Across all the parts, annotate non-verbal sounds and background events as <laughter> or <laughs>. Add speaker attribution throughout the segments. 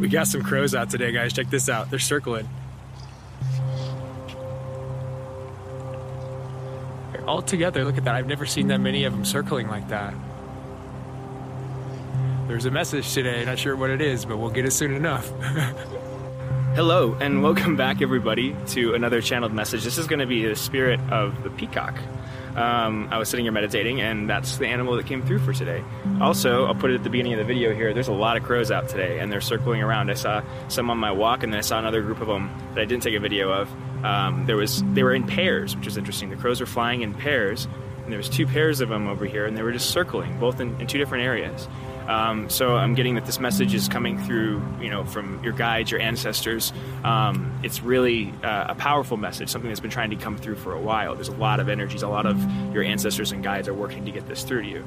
Speaker 1: We got some crows out today, guys. Check this out. They're circling. They're all together. Look at that. I've never seen that many of them circling like that. There's a message today. Not sure what it is, but we'll get it soon enough. <laughs>
Speaker 2: Hello, and welcome back, everybody, to another channeled message. This is going to be the spirit of the peacock. Um, I was sitting here meditating, and that's the animal that came through for today. Also, I'll put it at the beginning of the video here. There's a lot of crows out today, and they're circling around. I saw some on my walk, and then I saw another group of them that I didn't take a video of. Um, there was they were in pairs, which was interesting. The crows were flying in pairs, and there was two pairs of them over here, and they were just circling, both in, in two different areas. Um, so I'm getting that this message is coming through, you know, from your guides, your ancestors. Um, it's really uh, a powerful message, something that's been trying to come through for a while. There's a lot of energies, a lot of your ancestors and guides are working to get this through to you.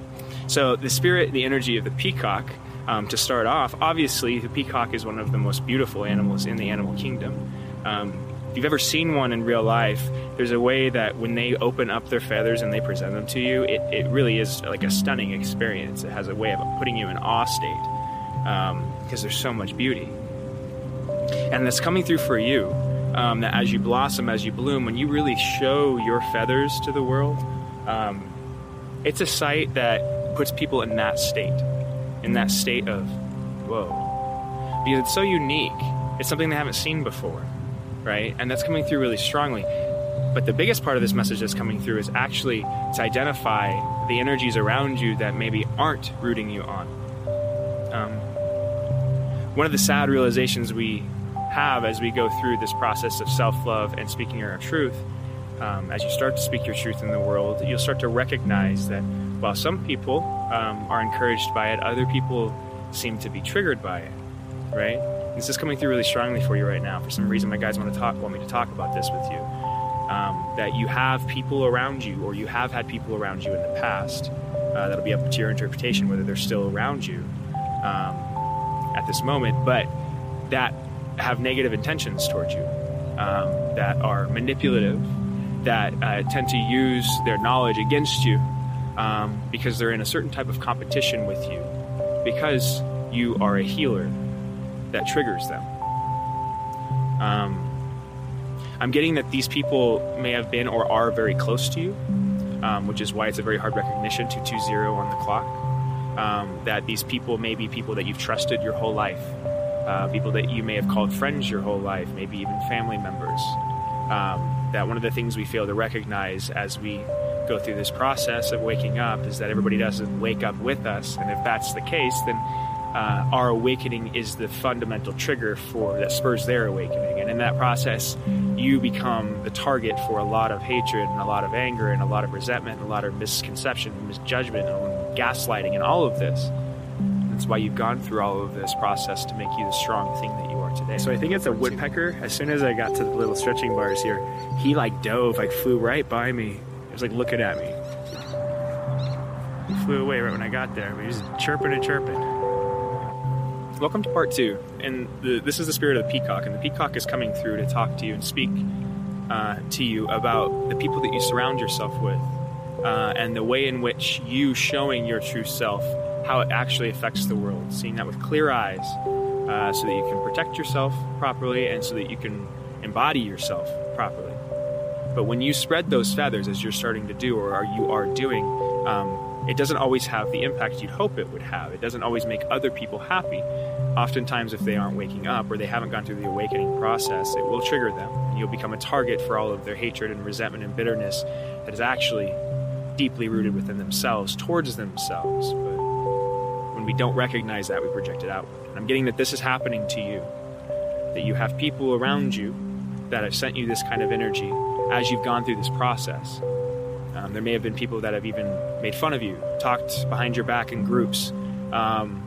Speaker 2: So the spirit, the energy of the peacock. Um, to start off, obviously, the peacock is one of the most beautiful animals in the animal kingdom. Um, if you've ever seen one in real life, there's a way that when they open up their feathers and they present them to you, it, it really is like a stunning experience. It has a way of putting you in awe state because um, there's so much beauty. And that's coming through for you. Um, that as you blossom, as you bloom, when you really show your feathers to the world, um, it's a sight that puts people in that state, in that state of, whoa. Because it's so unique. It's something they haven't seen before right? And that's coming through really strongly. But the biggest part of this message that's coming through is actually to identify the energies around you that maybe aren't rooting you on. Um, one of the sad realizations we have as we go through this process of self love and speaking your truth, um, as you start to speak your truth in the world, you'll start to recognize that while some people um, are encouraged by it, other people seem to be triggered by it, right? This is coming through really strongly for you right now. For some reason, my guys want to talk, want me to talk about this with you. Um, that you have people around you, or you have had people around you in the past. Uh, that'll be up to your interpretation whether they're still around you um, at this moment, but that have negative intentions towards you, um, that are manipulative, that uh, tend to use their knowledge against you um, because they're in a certain type of competition with you, because you are a healer that triggers them. Um, I'm getting that these people may have been or are very close to you, um, which is why it's a very hard recognition to 220 on the clock. Um, that these people may be people that you've trusted your whole life, uh, people that you may have called friends your whole life, maybe even family members. Um, that one of the things we fail to recognize as we go through this process of waking up is that everybody doesn't wake up with us. And if that's the case, then uh, our awakening is the fundamental trigger for that spurs their awakening. And in that process, you become the target for a lot of hatred and a lot of anger and a lot of resentment and a lot of misconception and misjudgment and gaslighting and all of this. That's why you've gone through all of this process to make you the strong thing that you are today. So I think it's a woodpecker. As soon as I got to the little stretching bars here, he like dove, like flew right by me. He was like looking at me. He flew away right when I got there. He was chirping and chirping. Welcome to part two, and the, this is the spirit of the peacock, and the peacock is coming through to talk to you and speak uh, to you about the people that you surround yourself with, uh, and the way in which you showing your true self, how it actually affects the world, seeing that with clear eyes, uh, so that you can protect yourself properly, and so that you can embody yourself properly. But when you spread those feathers, as you're starting to do, or you are doing, um, it doesn't always have the impact you'd hope it would have. It doesn't always make other people happy. Oftentimes, if they aren't waking up or they haven't gone through the awakening process, it will trigger them. And you'll become a target for all of their hatred and resentment and bitterness that is actually deeply rooted within themselves towards themselves. But when we don't recognize that, we project it outward. And I'm getting that this is happening to you. That you have people around you that have sent you this kind of energy as you've gone through this process. Um, there may have been people that have even made fun of you, talked behind your back in groups, um,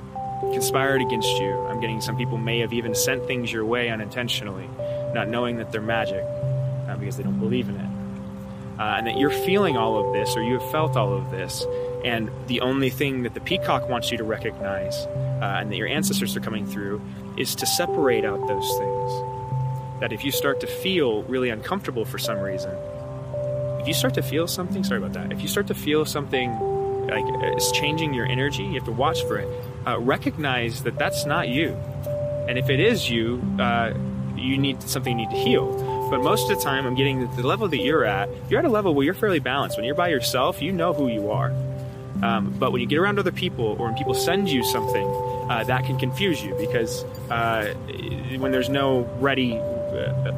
Speaker 2: conspired against you. I'm getting some people may have even sent things your way unintentionally, not knowing that they're magic uh, because they don't believe in it. Uh, and that you're feeling all of this or you have felt all of this. And the only thing that the peacock wants you to recognize uh, and that your ancestors are coming through is to separate out those things. That if you start to feel really uncomfortable for some reason, if you start to feel something, sorry about that, if you start to feel something like it's changing your energy, you have to watch for it. Uh, recognize that that's not you. And if it is you, uh, you need something you need to heal. But most of the time, I'm getting the level that you're at. You're at a level where you're fairly balanced. When you're by yourself, you know who you are. Um, but when you get around other people, or when people send you something, uh, that can confuse you because uh, when there's no ready,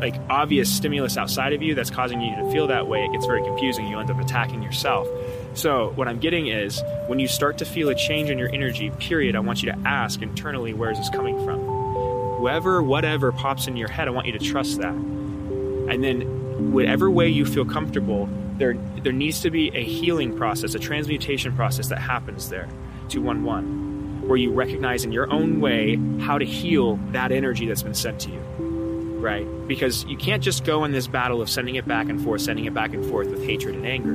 Speaker 2: like obvious stimulus outside of you that's causing you to feel that way, it gets very confusing. You end up attacking yourself. So, what I'm getting is when you start to feel a change in your energy, period, I want you to ask internally, where is this coming from? Whoever, whatever pops in your head, I want you to trust that. And then, whatever way you feel comfortable, there, there needs to be a healing process, a transmutation process that happens there, 211, where you recognize in your own way how to heal that energy that's been sent to you. Right? Because you can't just go in this battle of sending it back and forth, sending it back and forth with hatred and anger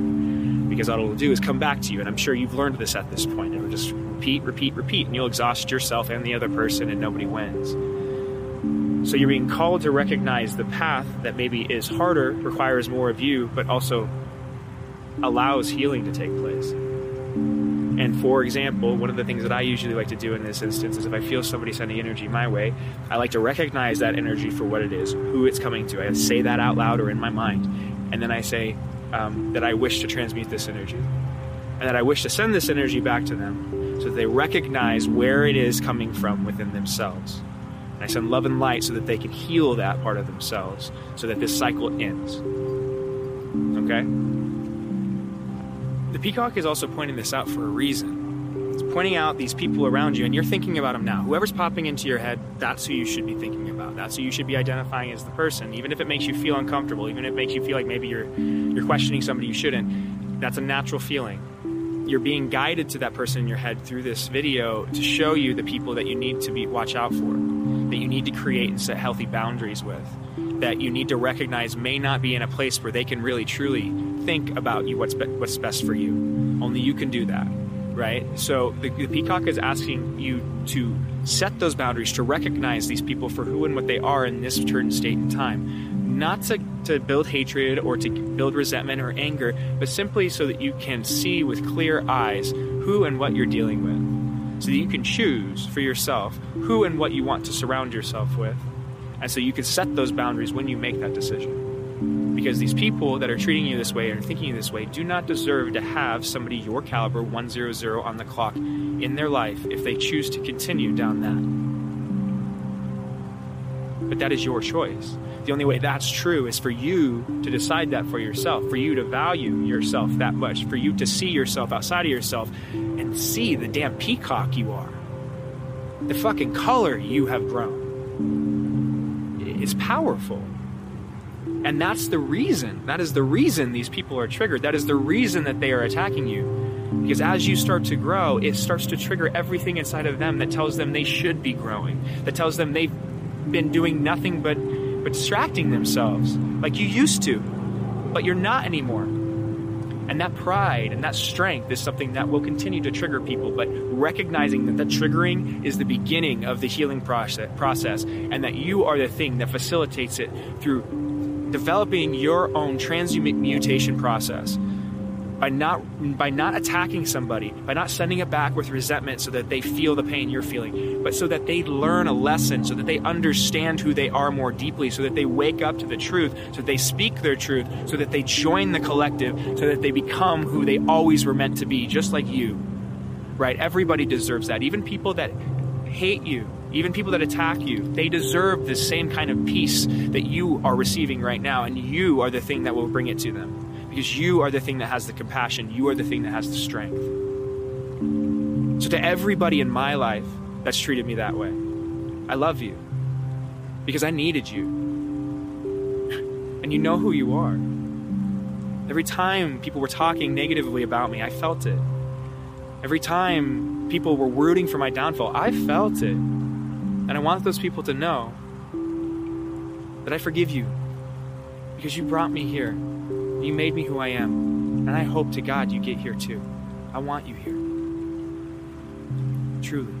Speaker 2: because all it'll do is come back to you. And I'm sure you've learned this at this point. It'll just repeat, repeat, repeat, and you'll exhaust yourself and the other person, and nobody wins. So you're being called to recognize the path that maybe is harder, requires more of you, but also allows healing to take place. And for example, one of the things that I usually like to do in this instance is if I feel somebody sending energy my way, I like to recognize that energy for what it is, who it's coming to. I say that out loud or in my mind. And then I say, um, that I wish to transmute this energy. And that I wish to send this energy back to them so that they recognize where it is coming from within themselves. And I send love and light so that they can heal that part of themselves so that this cycle ends. Okay? The peacock is also pointing this out for a reason. It's pointing out these people around you, and you're thinking about them now. Whoever's popping into your head, that's who you should be thinking about. That's who you should be identifying as the person, even if it makes you feel uncomfortable, even if it makes you feel like maybe you're you're questioning somebody you shouldn't. That's a natural feeling. You're being guided to that person in your head through this video to show you the people that you need to be watch out for, that you need to create and set healthy boundaries with, that you need to recognize may not be in a place where they can really truly think about you what's be- what's best for you. Only you can do that right? So the, the, peacock is asking you to set those boundaries, to recognize these people for who and what they are in this certain state and time. Not to, to build hatred or to build resentment or anger, but simply so that you can see with clear eyes who and what you're dealing with. So that you can choose for yourself who and what you want to surround yourself with. And so you can set those boundaries when you make that decision because these people that are treating you this way and thinking you this way do not deserve to have somebody your caliber 100 on the clock in their life if they choose to continue down that. But that is your choice. The only way that's true is for you to decide that for yourself, for you to value yourself that much, for you to see yourself outside of yourself and see the damn peacock you are. The fucking color you have grown is powerful. And that's the reason. That is the reason these people are triggered. That is the reason that they are attacking you. Because as you start to grow, it starts to trigger everything inside of them that tells them they should be growing, that tells them they've been doing nothing but, but distracting themselves like you used to, but you're not anymore. And that pride and that strength is something that will continue to trigger people, but recognizing that the triggering is the beginning of the healing process, and that you are the thing that facilitates it through developing your own transmutation process by not by not attacking somebody, by not sending it back with resentment so that they feel the pain you're feeling, but so that they learn a lesson, so that they understand who they are more deeply, so that they wake up to the truth, so that they speak their truth, so that they join the collective, so that they become who they always were meant to be, just like you. Right? Everybody deserves that. Even people that hate you, even people that attack you, they deserve the same kind of peace that you are receiving right now, and you are the thing that will bring it to them. Because you are the thing that has the compassion, you are the thing that has the strength. So, to everybody in my life that's treated me that way, I love you because I needed you. And you know who you are. Every time people were talking negatively about me, I felt it. Every time people were rooting for my downfall, I felt it. And I want those people to know that I forgive you because you brought me here. You made me who I am. And I hope to God you get here too. I want you here. Truly.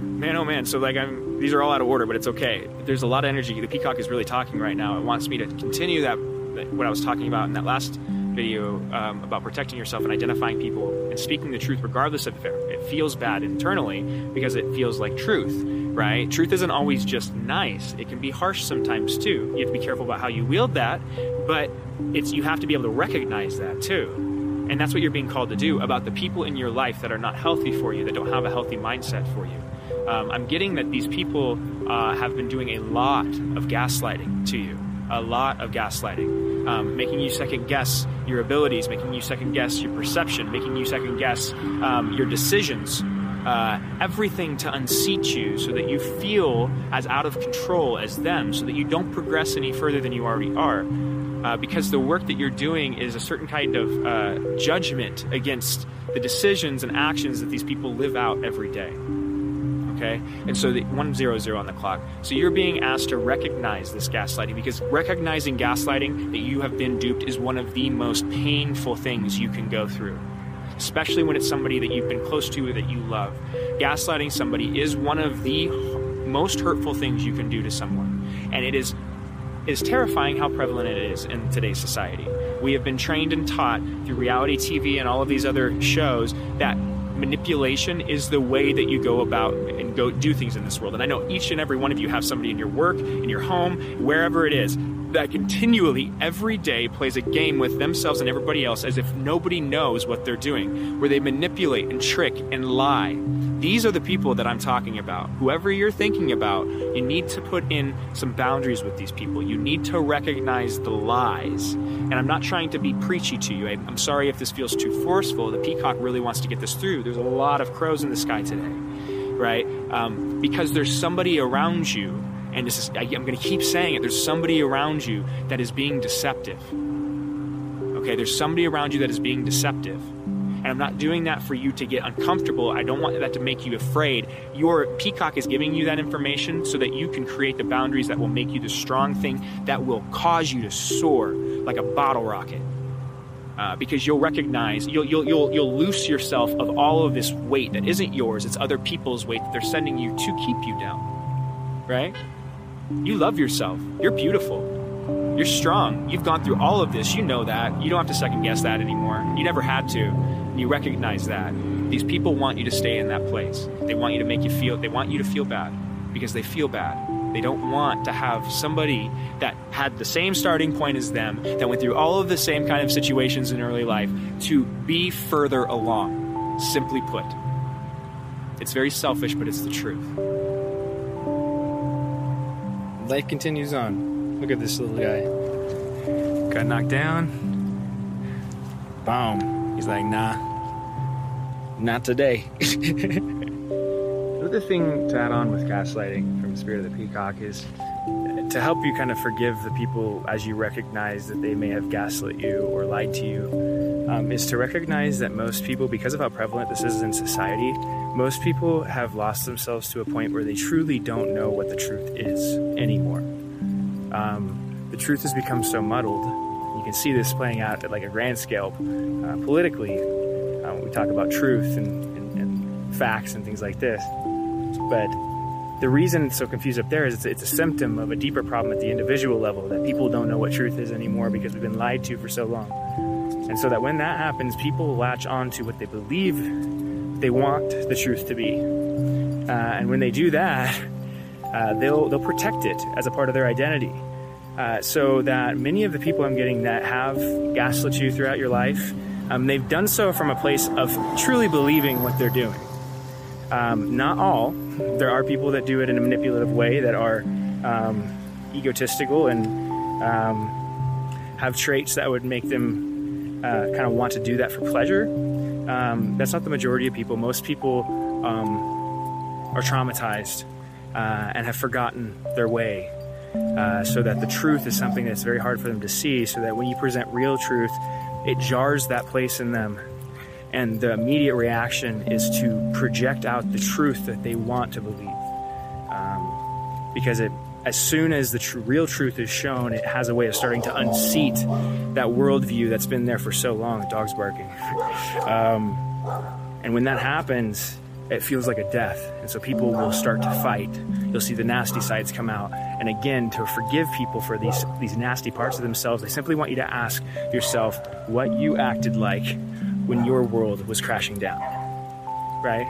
Speaker 2: Man, oh man. So, like, I'm, these are all out of order, but it's okay. There's a lot of energy. The peacock is really talking right now. It wants me to continue that, what I was talking about in that last video um, about protecting yourself and identifying people and speaking the truth, regardless of if it feels bad internally, because it feels like truth, right? Truth isn't always just nice; it can be harsh sometimes too. You have to be careful about how you wield that, but it's you have to be able to recognize that too. And that's what you're being called to do about the people in your life that are not healthy for you, that don't have a healthy mindset for you. Um, I'm getting that these people uh, have been doing a lot of gaslighting to you, a lot of gaslighting, um, making you second guess your abilities, making you second guess your perception, making you second guess um, your decisions. Uh, everything to unseat you so that you feel as out of control as them, so that you don't progress any further than you already are uh, because the work that you're doing is a certain kind of uh, judgment against the decisions and actions that these people live out every day. Okay? And so the 100 on the clock. So you're being asked to recognize this gaslighting because recognizing gaslighting that you have been duped is one of the most painful things you can go through. Especially when it's somebody that you've been close to or that you love. Gaslighting somebody is one of the most hurtful things you can do to someone. And it is is terrifying how prevalent it is in today's society. We have been trained and taught through reality TV and all of these other shows that manipulation is the way that you go about and go do things in this world. And I know each and every one of you have somebody in your work, in your home, wherever it is, that continually every day plays a game with themselves and everybody else as if nobody knows what they're doing, where they manipulate and trick and lie. These are the people that I'm talking about. Whoever you're thinking about, you need to put in some boundaries with these people. You need to recognize the lies. And I'm not trying to be preachy to you. I'm sorry if this feels too forceful. The peacock really wants to get this through. There's a lot of crows in the sky today, right? Um, because there's somebody around you and this is I'm going to keep saying it there's somebody around you that is being deceptive okay there's somebody around you that is being deceptive and I'm not doing that for you to get uncomfortable. I don't want that to make you afraid. Your peacock is giving you that information so that you can create the boundaries that will make you the strong thing that will cause you to soar like a bottle rocket. Uh, because you'll recognize, you'll, you'll, you'll, you'll loose yourself of all of this weight that isn't yours, it's other people's weight that they're sending you to keep you down. Right? You love yourself. You're beautiful. You're strong. You've gone through all of this. You know that. You don't have to second guess that anymore. You never had to. You recognize that. These people want you to stay in that place. They want you to make you feel, they want you to feel bad because they feel bad. They don't want to have somebody that had the same starting point as them, that went through all of the same kind of situations in early life, to be further along. Simply put, it's very selfish, but it's the truth.
Speaker 3: Life continues on. Look at this little guy. Got knocked down. Boom. He's like, nah, not today. <laughs>
Speaker 2: the other thing to add on with gaslighting from Spirit of the Peacock is to help you kind of forgive the people as you recognize that they may have gaslit you or lied to you, um, is to recognize that most people, because of how prevalent this is in society, most people have lost themselves to a point where they truly don't know what the truth is anymore um, the truth has become so muddled. Can see this playing out at like a grand scale uh, politically. Uh, we talk about truth and, and, and, facts and things like this. But the reason it's so confused up there is it's, it's a symptom of a deeper problem at the individual level that people don't know what truth is anymore because we've been lied to for so long. And so that when that happens, people latch on to what they believe they want the truth to be. Uh, and when they do that, uh, they'll they'll protect it as a part of their identity. Uh, so that many of the people I'm getting that have gaslit you throughout your life, um, they've done so from a place of truly believing what they're doing. Um, not all. There are people that do it in a manipulative way that are um, egotistical and um, have traits that would make them uh, kind of want to do that for pleasure. Um, that's not the majority of people. Most people um, are traumatized uh, and have forgotten their way. Uh, so that the truth is something that's very hard for them to see, so that when you present real truth, it jars that place in them. And the immediate reaction is to project out the truth that they want to believe. Um, because it, as soon as the tr- real truth is shown, it has a way of starting to unseat that worldview that's been there for so long. Dog's barking. <laughs> um, and when that happens, it feels like a death. And so people will start to fight. You'll see the nasty sides come out. And again, to forgive people for these, these nasty parts of themselves, I simply want you to ask yourself what you acted like when your world was crashing down. Right?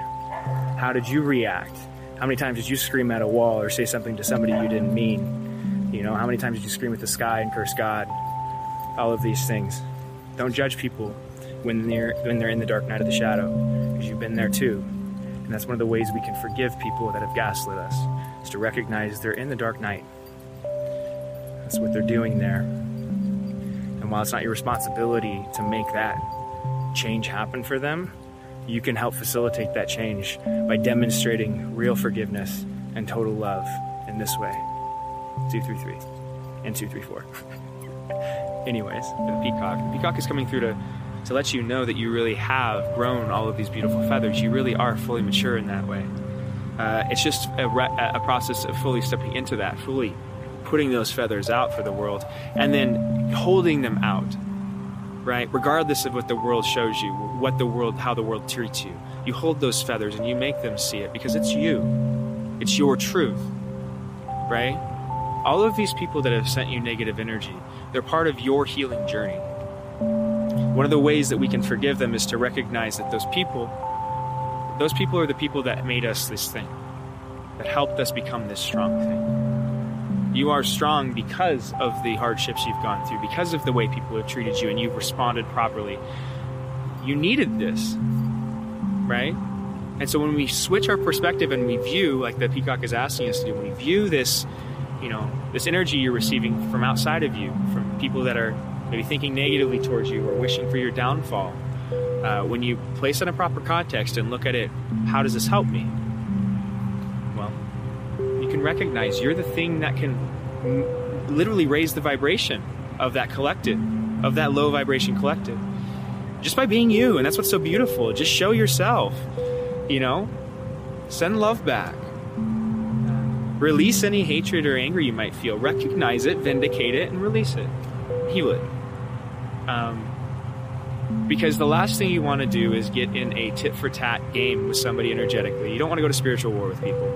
Speaker 2: How did you react? How many times did you scream at a wall or say something to somebody you didn't mean? You know, how many times did you scream at the sky and curse God? All of these things. Don't judge people when they're when they're in the dark night of the shadow, because you've been there too. And that's one of the ways we can forgive people that have gaslit us, is to recognize they're in the dark night. That's what they're doing there. And while it's not your responsibility to make that change happen for them, you can help facilitate that change by demonstrating real forgiveness and total love in this way. 233 and 234. <laughs> Anyways, the peacock. The peacock is coming through to to let you know that you really have grown all of these beautiful feathers. You really are fully mature in that way. Uh, it's just a, re- a process of fully stepping into that, fully putting those feathers out for the world, and then holding them out, right? Regardless of what the world shows you, what the world, how the world treats you, you hold those feathers and you make them see it because it's you, it's your truth, right? All of these people that have sent you negative energy, they're part of your healing journey. One of the ways that we can forgive them is to recognize that those people, those people are the people that made us this thing, that helped us become this strong thing. You are strong because of the hardships you've gone through, because of the way people have treated you, and you've responded properly. You needed this, right? And so when we switch our perspective and we view, like the peacock is asking us to do, when we view this, you know, this energy you're receiving from outside of you, from people that are maybe thinking negatively towards you or wishing for your downfall. Uh, when you place it in a proper context and look at it, how does this help me? Well, you can recognize you're the thing that can m- literally raise the vibration of that collective, of that low vibration collective, just by being you. And that's what's so beautiful. Just show yourself, you know, send love back. Release any hatred or anger you might feel. Recognize it, vindicate it, and release it. Heal it. Um, because the last thing you want to do is get in a tit for tat game with somebody energetically. You don't want to go to spiritual war with people.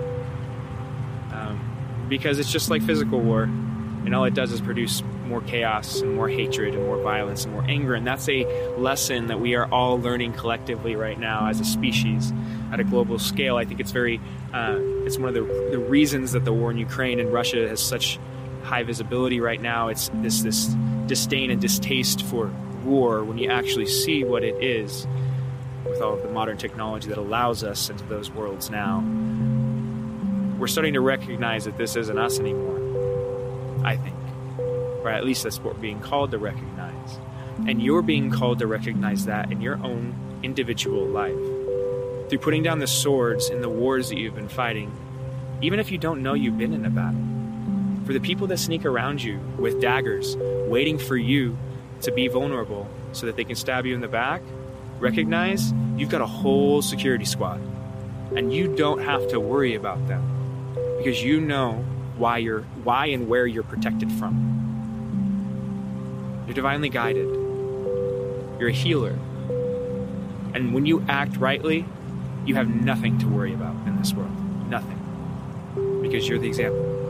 Speaker 2: Um, because it's just like physical war, and all it does is produce more chaos and more hatred and more violence and more anger. And that's a lesson that we are all learning collectively right now as a species at a global scale. I think it's very, uh, it's one of the, the reasons that the war in Ukraine and Russia has such high visibility right now. It's this this disdain and distaste for war when you actually see what it is with all of the modern technology that allows us into those worlds now. We're starting to recognize that this isn't us anymore. I think. Or at least that's what we're being called to recognize. And you're being called to recognize that in your own individual life. Through putting down the swords in the wars that you've been fighting, even if you don't know you've been in a battle for the people that sneak around you with daggers, waiting for you to be vulnerable so that they can stab you in the back, recognize you've got a whole security squad. And you don't have to worry about them because you know why you're why and where you're protected from. You're divinely guided. You're a healer. And when you act rightly, you have nothing to worry about in this world. Nothing. Because you're the example.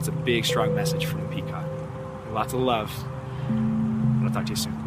Speaker 2: It's a big, strong message from the peacock. Lots of love. I'll talk to you soon.